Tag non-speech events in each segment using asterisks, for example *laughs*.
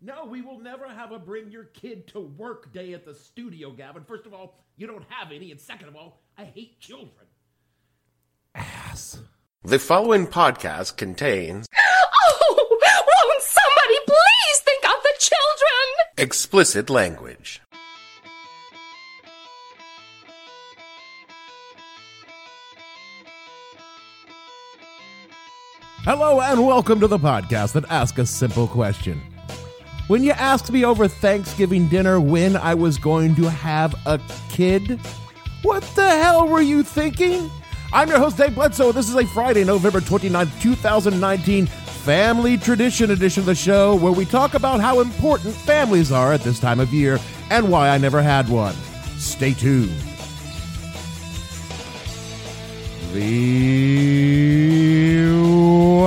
no, we will never have a bring your kid to work day at the studio, Gavin. First of all, you don't have any, and second of all, I hate children. Ass. The following podcast contains *laughs* Oh, won't somebody please think of the children? explicit language. Hello, and welcome to the podcast that asks a simple question. When you asked me over Thanksgiving dinner when I was going to have a kid, what the hell were you thinking? I'm your host, Dave Bledsoe. This is a Friday, November 29th, 2019, Family Tradition edition of the show where we talk about how important families are at this time of year and why I never had one. Stay tuned. The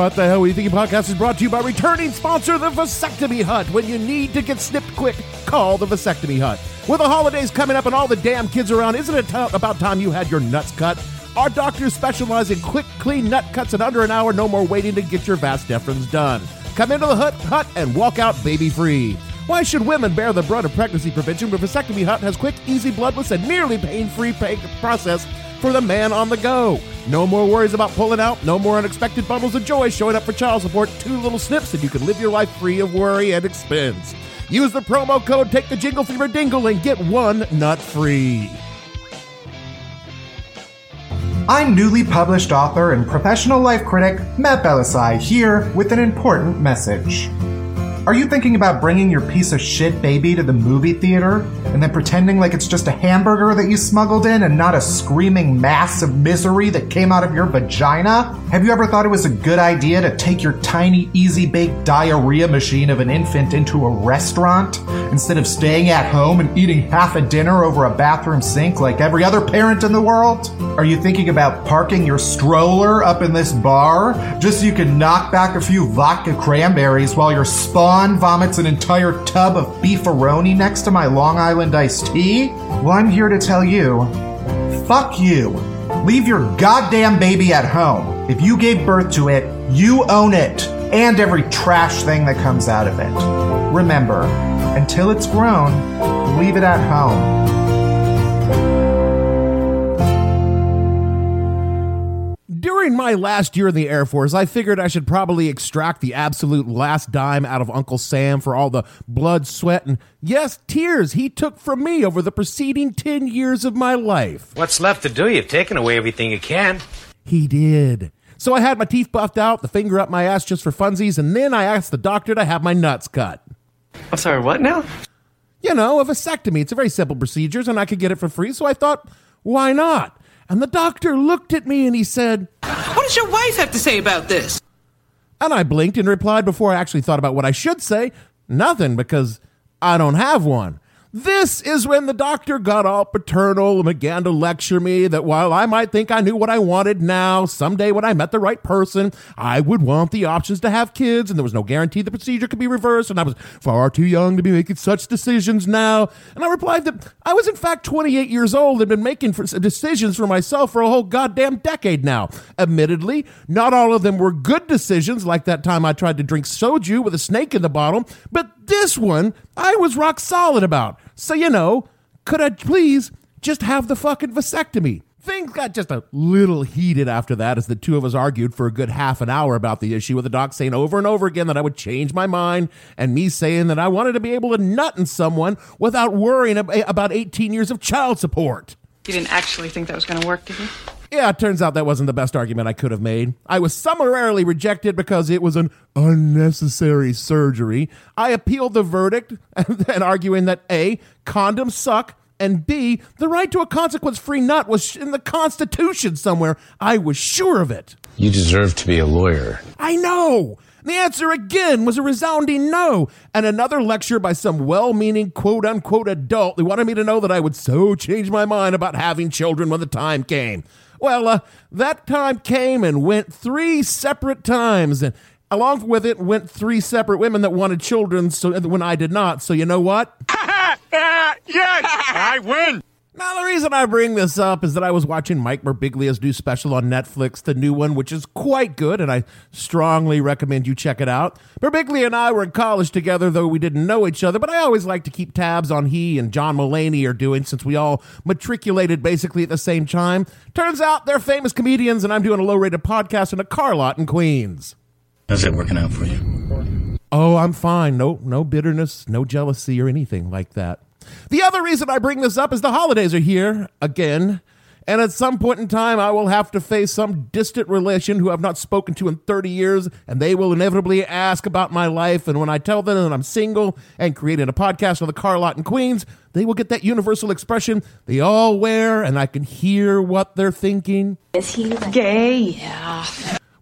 What the Hell Were You Thinking podcast is brought to you by returning sponsor, the Vasectomy Hut. When you need to get snipped quick, call the Vasectomy Hut. With the holidays coming up and all the damn kids around, isn't it t- about time you had your nuts cut? Our doctors specialize in quick, clean nut cuts in under an hour. No more waiting to get your vas deferens done. Come into the hut, hut and walk out baby free. Why should women bear the brunt of pregnancy prevention when Vasectomy Hut has quick, easy, bloodless, and nearly pain-free pay- process for the man on the go? No more worries about pulling out, no more unexpected bundles of joy showing up for child support. Two little snips and you can live your life free of worry and expense. Use the promo code Take the Jingle Fever Dingle and get one nut free. I'm newly published author and professional life critic Matt Belisai here with an important message. Are you thinking about bringing your piece of shit baby to the movie theater and then pretending like it's just a hamburger that you smuggled in and not a screaming mass of misery that came out of your vagina? Have you ever thought it was a good idea to take your tiny, easy bake diarrhea machine of an infant into a restaurant instead of staying at home and eating half a dinner over a bathroom sink like every other parent in the world? Are you thinking about parking your stroller up in this bar just so you can knock back a few vodka cranberries while your spawn vomits an entire tub of beefaroni next to my Long Island iced tea? Well, I'm here to tell you fuck you. Leave your goddamn baby at home. If you gave birth to it, you own it and every trash thing that comes out of it. Remember, until it's grown, leave it at home. During my last year in the Air Force, I figured I should probably extract the absolute last dime out of Uncle Sam for all the blood, sweat, and yes, tears he took from me over the preceding 10 years of my life. What's left to do? You've taken away everything you can. He did. So I had my teeth buffed out, the finger up my ass just for funsies, and then I asked the doctor to have my nuts cut. I'm sorry, what now? You know, a vasectomy. It's a very simple procedure, and I could get it for free, so I thought, why not? And the doctor looked at me and he said, What does your wife have to say about this? And I blinked and replied before I actually thought about what I should say nothing, because I don't have one. This is when the doctor got all paternal and began to lecture me that while I might think I knew what I wanted now, someday when I met the right person, I would want the options to have kids, and there was no guarantee the procedure could be reversed, and I was far too young to be making such decisions now. And I replied that I was in fact 28 years old and been making decisions for myself for a whole goddamn decade now. Admittedly, not all of them were good decisions, like that time I tried to drink soju with a snake in the bottle, but this one I was rock solid about. So, you know, could I please just have the fucking vasectomy? Things got just a little heated after that as the two of us argued for a good half an hour about the issue, with the doc saying over and over again that I would change my mind, and me saying that I wanted to be able to nut in someone without worrying about 18 years of child support. You didn't actually think that was going to work, did you? Yeah, it turns out that wasn't the best argument I could have made. I was summarily rejected because it was an unnecessary surgery. I appealed the verdict *laughs* and arguing that A, condoms suck, and B, the right to a consequence free nut was in the Constitution somewhere. I was sure of it. You deserve to be a lawyer. I know. The answer again was a resounding no, and another lecture by some well meaning quote unquote adult who wanted me to know that I would so change my mind about having children when the time came. Well, uh, that time came and went three separate times, and along with it went three separate women that wanted children so when I did not. So you know what? *laughs* yes, I win. Now, the reason I bring this up is that I was watching Mike Birbiglia's new special on Netflix, the new one, which is quite good, and I strongly recommend you check it out. Birbiglia and I were in college together, though we didn't know each other, but I always like to keep tabs on he and John Mulaney are doing since we all matriculated basically at the same time. Turns out they're famous comedians, and I'm doing a low rated podcast in a car lot in Queens. How's it working out for you? Oh, I'm fine. No, no bitterness, no jealousy, or anything like that. The other reason I bring this up is the holidays are here again. And at some point in time, I will have to face some distant relation who I've not spoken to in 30 years, and they will inevitably ask about my life. And when I tell them that I'm single and creating a podcast on the car lot in Queens, they will get that universal expression they all wear, and I can hear what they're thinking. Is he gay? Yeah.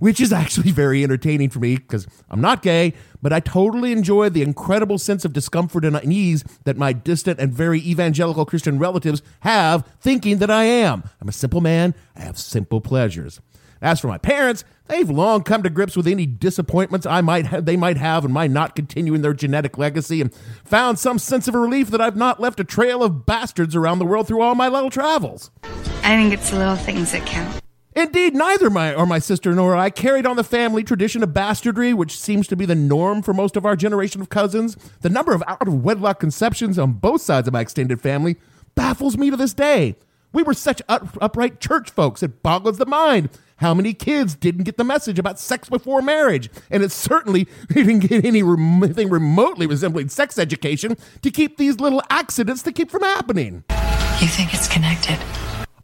Which is actually very entertaining for me because I'm not gay, but I totally enjoy the incredible sense of discomfort and unease that my distant and very evangelical Christian relatives have thinking that I am. I'm a simple man, I have simple pleasures. As for my parents, they've long come to grips with any disappointments I might they might have in my not continuing their genetic legacy and found some sense of relief that I've not left a trail of bastards around the world through all my little travels. I think it's the little things that count. Indeed, neither my or my sister nor I carried on the family tradition of bastardry, which seems to be the norm for most of our generation of cousins. The number of out of wedlock conceptions on both sides of my extended family baffles me to this day. We were such up, upright church folks, it boggles the mind. How many kids didn't get the message about sex before marriage? And it certainly *laughs* didn't get anything remotely resembling sex education to keep these little accidents to keep from happening. You think it's connected?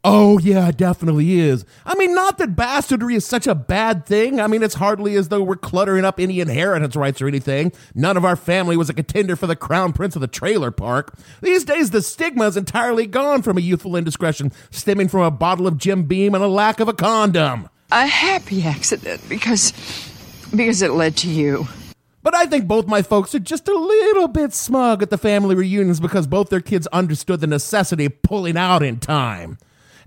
Oh, yeah, it definitely is. I mean, not that bastardry is such a bad thing. I mean, it's hardly as though we're cluttering up any inheritance rights or anything. None of our family was a contender for the crown prince of the trailer park. These days, the stigma is entirely gone from a youthful indiscretion stemming from a bottle of Jim Beam and a lack of a condom. A happy accident because because it led to you. But I think both my folks are just a little bit smug at the family reunions because both their kids understood the necessity of pulling out in time.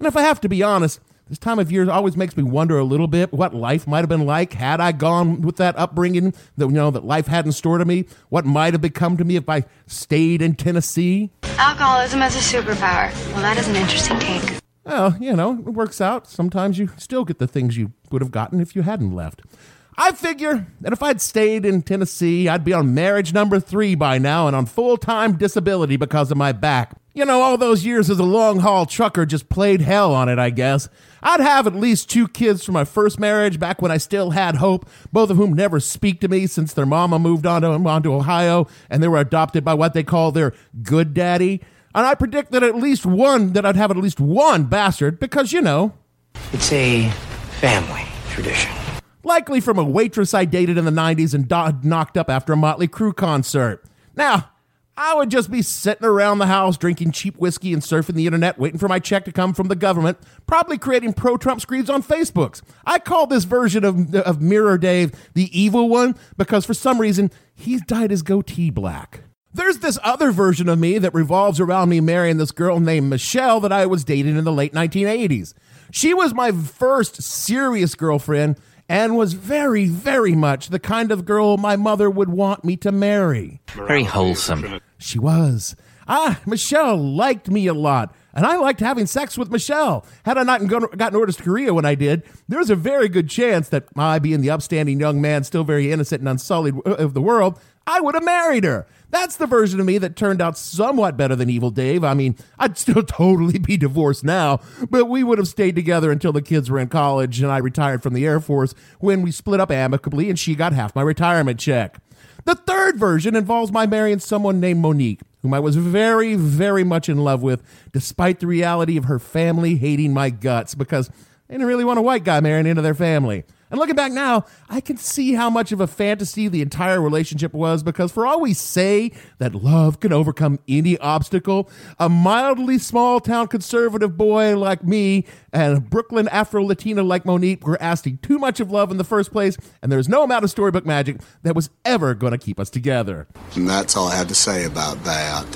And if I have to be honest, this time of year always makes me wonder a little bit what life might have been like had I gone with that upbringing that you know that life had in store to me. What might have become to me if I stayed in Tennessee. Alcoholism as a superpower. Well, that is an interesting take. Well, you know, it works out. Sometimes you still get the things you would have gotten if you hadn't left. I figure that if I'd stayed in Tennessee, I'd be on marriage number three by now and on full time disability because of my back. You know, all those years as a long haul trucker just played hell on it, I guess. I'd have at least two kids from my first marriage back when I still had hope, both of whom never speak to me since their mama moved on to, on to Ohio and they were adopted by what they call their good daddy. And I predict that at least one, that I'd have at least one bastard because, you know. It's a family tradition. Likely from a waitress I dated in the 90s and knocked up after a Motley Crue concert. Now, I would just be sitting around the house drinking cheap whiskey and surfing the internet, waiting for my check to come from the government, probably creating pro Trump screeds on Facebooks. I call this version of, of Mirror Dave the evil one because for some reason he's dyed his goatee black. There's this other version of me that revolves around me marrying this girl named Michelle that I was dating in the late 1980s. She was my first serious girlfriend and was very, very much the kind of girl my mother would want me to marry. Very wholesome. She was. Ah, Michelle liked me a lot, and I liked having sex with Michelle. Had I not gotten orders to Korea when I did, there was a very good chance that I, being the upstanding young man, still very innocent and unsullied of the world, I would have married her. That's the version of me that turned out somewhat better than Evil Dave. I mean, I'd still *laughs* totally be divorced now, but we would have stayed together until the kids were in college and I retired from the Air Force when we split up amicably and she got half my retirement check. The third version involves my marrying someone named Monique, whom I was very, very much in love with, despite the reality of her family hating my guts because they didn't really want a white guy marrying into their family. And looking back now, I can see how much of a fantasy the entire relationship was because for all we say that love can overcome any obstacle, a mildly small town conservative boy like me and a Brooklyn Afro Latina like Monique were asking too much of love in the first place, and there's no amount of storybook magic that was ever going to keep us together. And that's all I have to say about that.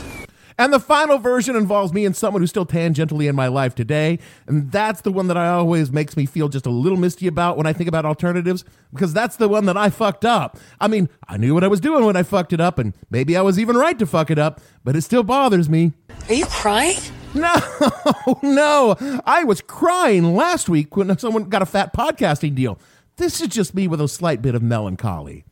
And the final version involves me and someone who's still tangentially in my life today. And that's the one that I always makes me feel just a little misty about when I think about alternatives, because that's the one that I fucked up. I mean, I knew what I was doing when I fucked it up, and maybe I was even right to fuck it up, but it still bothers me. Are you crying? No, *laughs* no. I was crying last week when someone got a fat podcasting deal. This is just me with a slight bit of melancholy.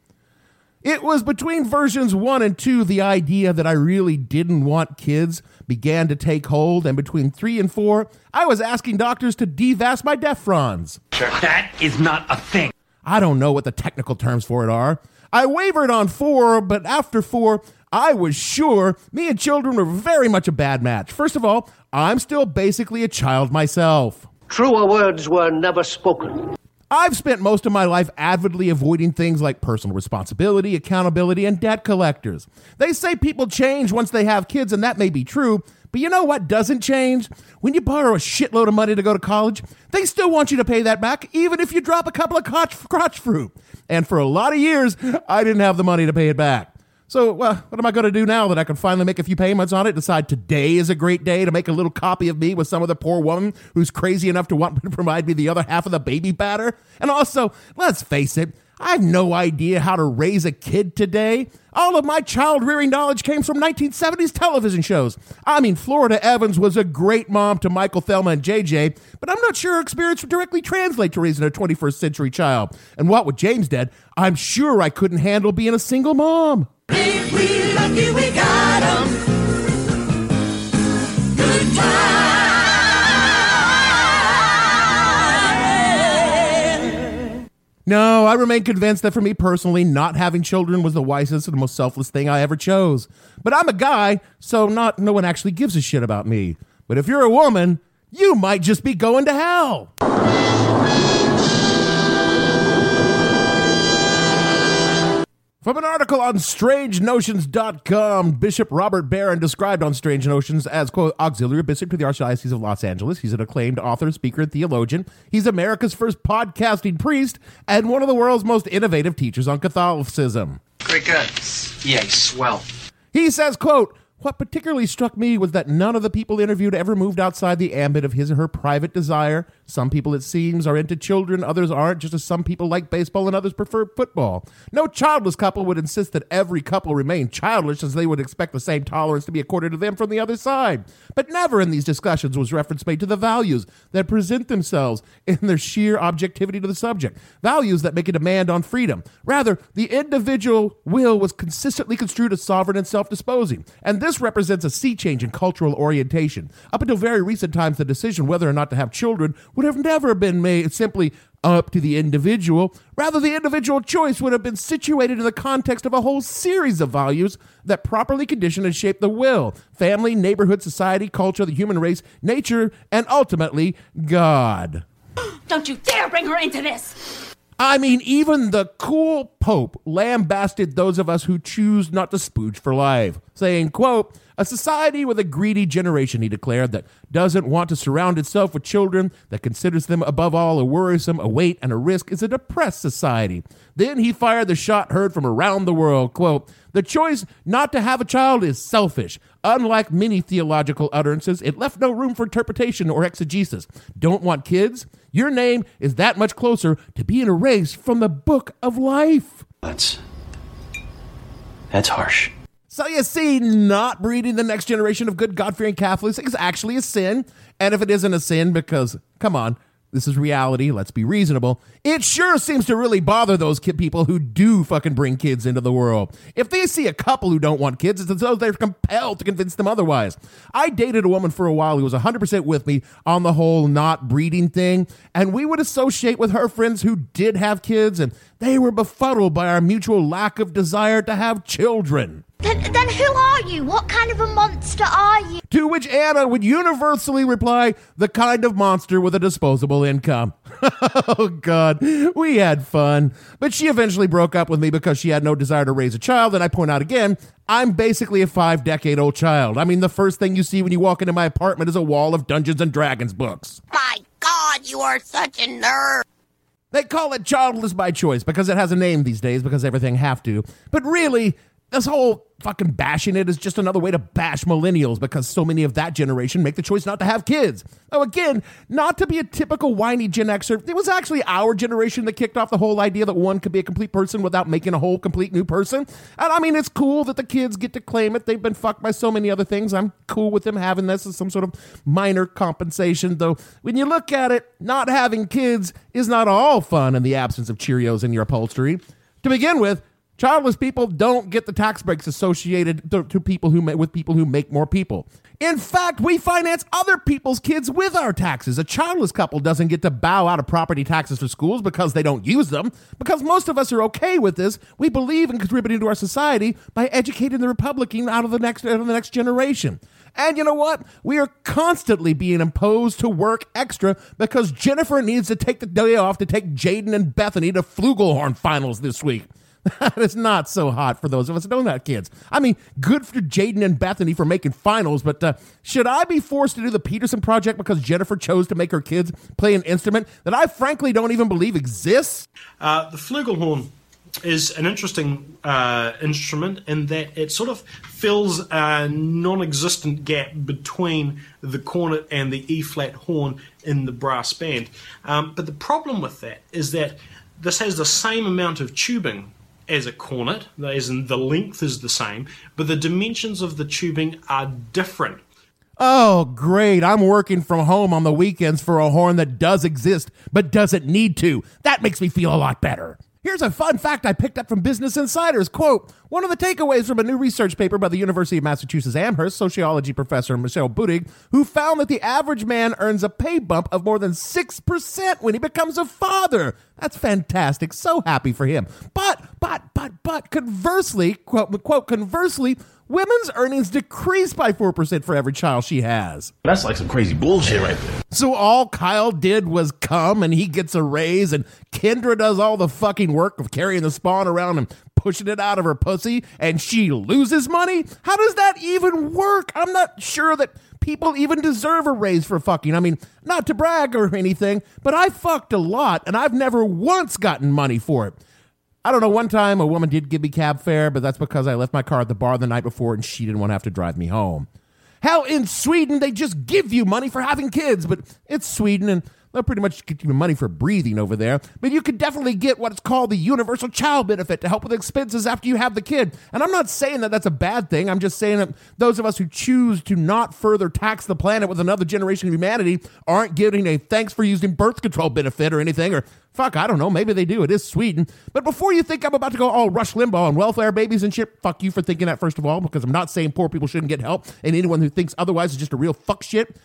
It was between versions one and two the idea that I really didn't want kids began to take hold, and between three and four, I was asking doctors to devast my defrons. That is not a thing. I don't know what the technical terms for it are. I wavered on four, but after four, I was sure me and children were very much a bad match. First of all, I'm still basically a child myself. Truer words were never spoken. I've spent most of my life avidly avoiding things like personal responsibility, accountability, and debt collectors. They say people change once they have kids, and that may be true, but you know what doesn't change? When you borrow a shitload of money to go to college, they still want you to pay that back, even if you drop a couple of crotch, crotch fruit. And for a lot of years, I didn't have the money to pay it back. So, what am I going to do now that I can finally make a few payments on it? Decide today is a great day to make a little copy of me with some other poor woman who's crazy enough to want *laughs* to provide me the other half of the baby batter? And also, let's face it, I have no idea how to raise a kid today. All of my child rearing knowledge came from 1970s television shows. I mean, Florida Evans was a great mom to Michael, Thelma, and JJ, but I'm not sure her experience would directly translate to raising a 21st century child. And what with James dead, I'm sure I couldn't handle being a single mom. We lucky, we got. Good. No, I remain convinced that for me personally, not having children was the wisest and most selfless thing I ever chose. But I'm a guy, so not no one actually gives a shit about me. But if you're a woman, you might just be going to hell. From an article on StrangeNotions.com, Bishop Robert Barron described on Strange Notions as, quote, auxiliary bishop to the Archdiocese of Los Angeles. He's an acclaimed author, speaker, and theologian. He's America's first podcasting priest and one of the world's most innovative teachers on Catholicism. Very good. Yeah, swell. He says, quote, what particularly struck me was that none of the people interviewed ever moved outside the ambit of his or her private desire. Some people, it seems, are into children, others aren't, just as some people like baseball and others prefer football. No childless couple would insist that every couple remain childless, as they would expect the same tolerance to be accorded to them from the other side. But never in these discussions was reference made to the values that present themselves in their sheer objectivity to the subject, values that make a demand on freedom. Rather, the individual will was consistently construed as sovereign and self disposing. And this represents a sea change in cultural orientation. Up until very recent times, the decision whether or not to have children would have never been made simply up to the individual. Rather, the individual choice would have been situated in the context of a whole series of values that properly condition and shape the will family, neighborhood, society, culture, the human race, nature, and ultimately, God. *gasps* Don't you dare bring her into this! I mean, even the cool Pope lambasted those of us who choose not to spooge for life, saying, quote, a society with a greedy generation, he declared, that doesn't want to surround itself with children, that considers them above all a worrisome, a weight, and a risk, is a depressed society. Then he fired the shot heard from around the world, quote, the choice not to have a child is selfish. Unlike many theological utterances, it left no room for interpretation or exegesis. Don't want kids? Your name is that much closer to being erased from the book of life. That's. That's harsh. So you see, not breeding the next generation of good God fearing Catholics is actually a sin. And if it isn't a sin, because, come on, this is reality, let's be reasonable, it sure seems to really bother those people who do fucking bring kids into the world. If they see a couple who don't want kids, it's as though they're compelled to convince them otherwise. I dated a woman for a while who was 100% with me on the whole not breeding thing, and we would associate with her friends who did have kids, and they were befuddled by our mutual lack of desire to have children. Then, then who are you? What kind of a monster are you? To which Anna would universally reply, the kind of monster with a disposable income. *laughs* oh, God. We had fun. But she eventually broke up with me because she had no desire to raise a child. And I point out again, I'm basically a five decade old child. I mean, the first thing you see when you walk into my apartment is a wall of Dungeons and Dragons books. My God, you are such a nerd. They call it childless by choice because it has a name these days because everything have to. But really, this whole fucking bashing it is just another way to bash millennials because so many of that generation make the choice not to have kids. Oh, again, not to be a typical whiny Gen Xer, it was actually our generation that kicked off the whole idea that one could be a complete person without making a whole complete new person. And I mean, it's cool that the kids get to claim it. They've been fucked by so many other things. I'm cool with them having this as some sort of minor compensation, though when you look at it, not having kids is not all fun in the absence of Cheerios in your upholstery. To begin with, Childless people don't get the tax breaks associated to, to people who with people who make more people. In fact, we finance other people's kids with our taxes. A childless couple doesn't get to bow out of property taxes for schools because they don't use them. Because most of us are okay with this, we believe in contributing to our society by educating the Republican out of the next out of the next generation. And you know what? We are constantly being imposed to work extra because Jennifer needs to take the day off to take Jaden and Bethany to Flugelhorn finals this week. *laughs* Is not so hot for those of us that don't have kids. I mean, good for Jaden and Bethany for making finals, but uh, should I be forced to do the Peterson Project because Jennifer chose to make her kids play an instrument that I frankly don't even believe exists? Uh, the flugelhorn is an interesting uh, instrument in that it sort of fills a non-existent gap between the cornet and the E flat horn in the brass band. Um, but the problem with that is that this has the same amount of tubing as a cornet, as in the length is the same, but the dimensions of the tubing are different. Oh, great. I'm working from home on the weekends for a horn that does exist but doesn't need to. That makes me feel a lot better. Here's a fun fact I picked up from Business Insiders. Quote, one of the takeaways from a new research paper by the University of Massachusetts Amherst sociology professor Michelle Budig, who found that the average man earns a pay bump of more than 6% when he becomes a father. That's fantastic. So happy for him. But, but, but, but, conversely, quote, quote, conversely, women's earnings decrease by 4% for every child she has. That's like some crazy bullshit right there. So all Kyle did was come and he gets a raise, and Kendra does all the fucking work of carrying the spawn around and pushing it out of her pussy, and she loses money? How does that even work? I'm not sure that people even deserve a raise for fucking. I mean, not to brag or anything, but I fucked a lot, and I've never once gotten money for it. I don't know. One time a woman did give me cab fare, but that's because I left my car at the bar the night before and she didn't want to have to drive me home. Hell, in Sweden, they just give you money for having kids, but it's Sweden and they'll pretty much get you money for breathing over there. But you could definitely get what's called the universal child benefit to help with expenses after you have the kid. And I'm not saying that that's a bad thing. I'm just saying that those of us who choose to not further tax the planet with another generation of humanity aren't getting a thanks for using birth control benefit or anything, or Fuck, I don't know. Maybe they do. It is Sweden. But before you think I'm about to go all Rush Limbaugh and welfare babies and shit, fuck you for thinking that, first of all, because I'm not saying poor people shouldn't get help, and anyone who thinks otherwise is just a real fuck shit.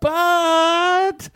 But,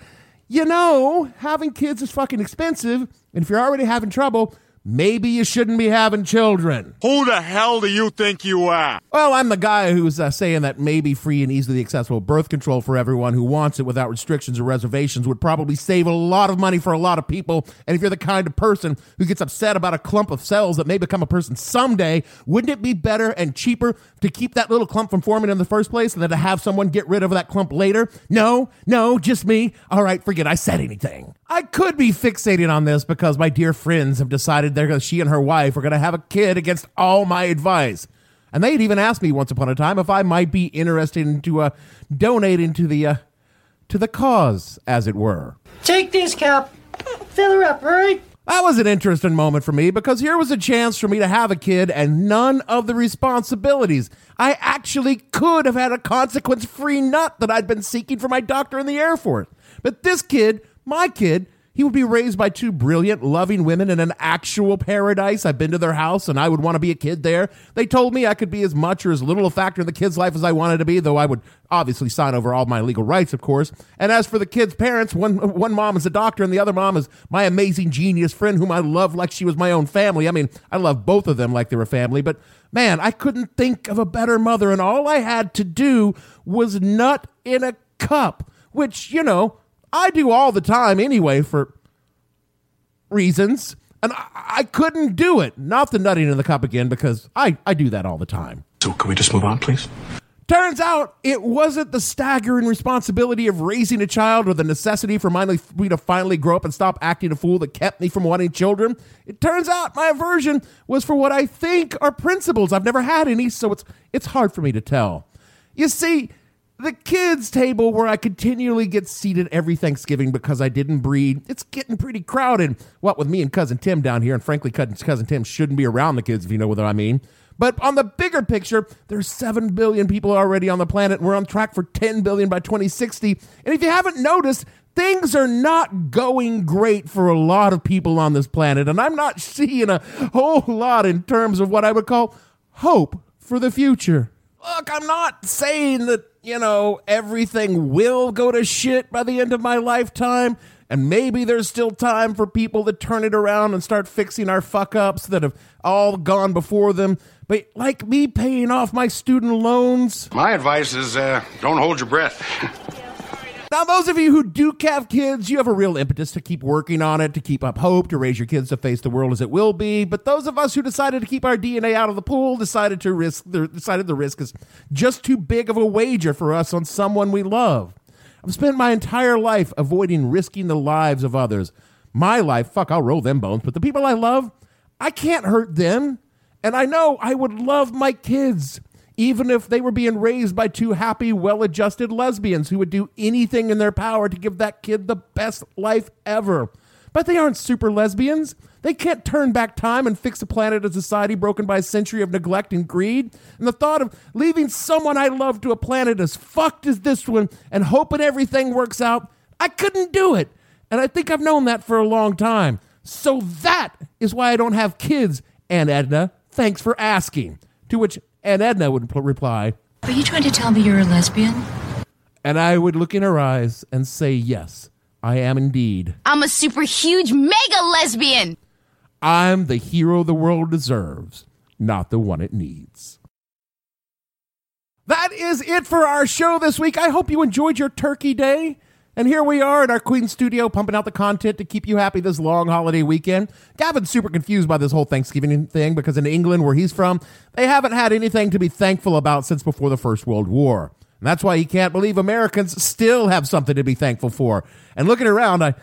you know, having kids is fucking expensive, and if you're already having trouble, maybe you shouldn't be having children. Who the hell do you think you are? Well, I'm the guy who's uh, saying that maybe free and easily accessible birth control for everyone who wants it without restrictions or reservations would probably save a lot of money for a lot of people. And if you're the kind of person who gets upset about a clump of cells that may become a person someday, wouldn't it be better and cheaper to keep that little clump from forming in the first place than to have someone get rid of that clump later? No, no, just me. All right, forget I said anything. I could be fixated on this because my dear friends have decided they're gonna, she and her wife are going to have a kid against all my advice. And they'd even asked me once upon a time if I might be interested into uh, donating to the uh, to the cause, as it were. Take this cup, fill her up, all right? That was an interesting moment for me because here was a chance for me to have a kid and none of the responsibilities. I actually could have had a consequence free nut that I'd been seeking for my doctor in the Air Force. But this kid, my kid, He would be raised by two brilliant, loving women in an actual paradise. I've been to their house and I would want to be a kid there. They told me I could be as much or as little a factor in the kid's life as I wanted to be, though I would obviously sign over all my legal rights, of course. And as for the kid's parents, one, one mom is a doctor and the other mom is my amazing genius friend whom I love like she was my own family. I mean, I love both of them like they were family, but man, I couldn't think of a better mother, and all I had to do was nut in a cup, which, you know, I do all the time anyway for reasons. And I, I couldn't do it. Not the nutting in the cup again because I, I do that all the time. So, can we just move on, please? Turns out it wasn't the staggering responsibility of raising a child or the necessity for me to finally grow up and stop acting a fool that kept me from wanting children. It turns out my aversion was for what I think are principles. I've never had any, so it's it's hard for me to tell. You see, the kids' table where I continually get seated every Thanksgiving because I didn't breed, it's getting pretty crowded. What with me and cousin Tim down here, and frankly, cousin Tim shouldn't be around the kids if you know what I mean. But on the bigger picture, there's 7 billion people already on the planet. And we're on track for 10 billion by 2060. And if you haven't noticed, things are not going great for a lot of people on this planet. And I'm not *laughs* seeing a whole lot in terms of what I would call hope for the future. Look, I'm not saying that, you know, everything will go to shit by the end of my lifetime. And maybe there's still time for people to turn it around and start fixing our fuck ups that have all gone before them. But like me paying off my student loans. My advice is uh, don't hold your breath. *laughs* Now, those of you who do have kids, you have a real impetus to keep working on it, to keep up hope, to raise your kids to face the world as it will be. But those of us who decided to keep our DNA out of the pool decided to risk, decided the risk is just too big of a wager for us on someone we love. I've spent my entire life avoiding risking the lives of others. My life, fuck, I'll roll them bones, but the people I love, I can't hurt them. And I know I would love my kids, even if they were being raised by two happy, well adjusted lesbians who would do anything in their power to give that kid the best life ever. But they aren't super lesbians. They can't turn back time and fix a planet a society broken by a century of neglect and greed. And the thought of leaving someone I love to a planet as fucked as this one and hoping everything works out, I couldn't do it. And I think I've known that for a long time. So that is why I don't have kids, Aunt Edna. Thanks for asking. To which Aunt Edna would pl- reply, Are you trying to tell me you're a lesbian? And I would look in her eyes and say, Yes, I am indeed. I'm a super huge mega lesbian. I'm the hero the world deserves, not the one it needs. That is it for our show this week. I hope you enjoyed your turkey day. And here we are in our Queen studio pumping out the content to keep you happy this long holiday weekend. Gavin's super confused by this whole Thanksgiving thing because in England, where he's from, they haven't had anything to be thankful about since before the First World War. And that's why he can't believe Americans still have something to be thankful for. And looking around, I,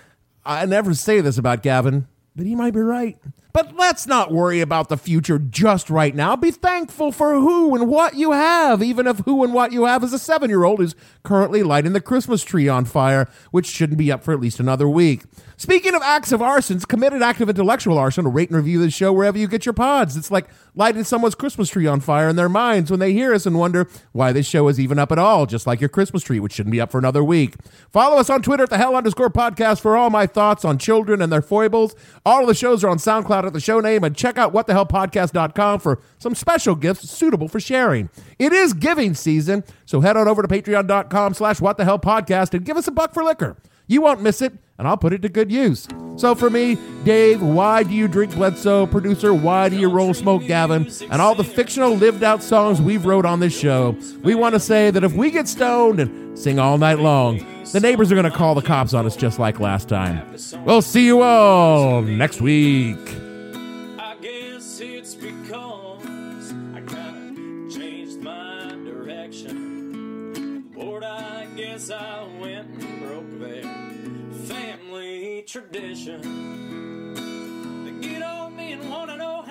I never say this about Gavin, but he might be right. But let's not worry about the future just right now. Be thankful for who and what you have, even if who and what you have is a seven year old who's currently lighting the Christmas tree on fire, which shouldn't be up for at least another week. Speaking of acts of arsons, committed act of intellectual arson, rate and review this show wherever you get your pods. It's like lighting someone's Christmas tree on fire in their minds when they hear us and wonder why this show is even up at all, just like your Christmas tree, which shouldn't be up for another week. Follow us on Twitter at the hell underscore podcast for all my thoughts on children and their foibles. All of the shows are on SoundCloud at the show name, and check out whatthehellpodcast.com for some special gifts suitable for sharing. It is giving season, so head on over to patreon.com slash whatthehellpodcast and give us a buck for liquor. You won't miss it, and I'll put it to good use. So for me, Dave, why do you drink Bledsoe? Producer, why do you roll smoke Gavin? And all the fictional lived out songs we've wrote on this show, we want to say that if we get stoned and sing all night long, the neighbors are going to call the cops on us just like last time. We'll see you all next week. Guess I went and broke their family tradition. They get on me and wanna know,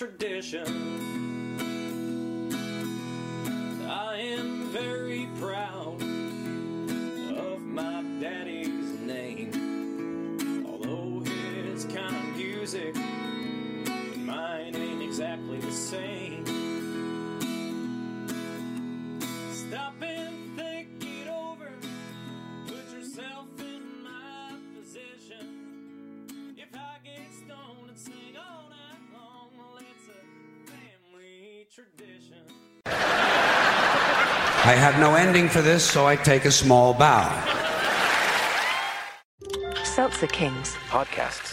tradition. I have no ending for this, so I take a small bow. Seltzer Kings podcasts.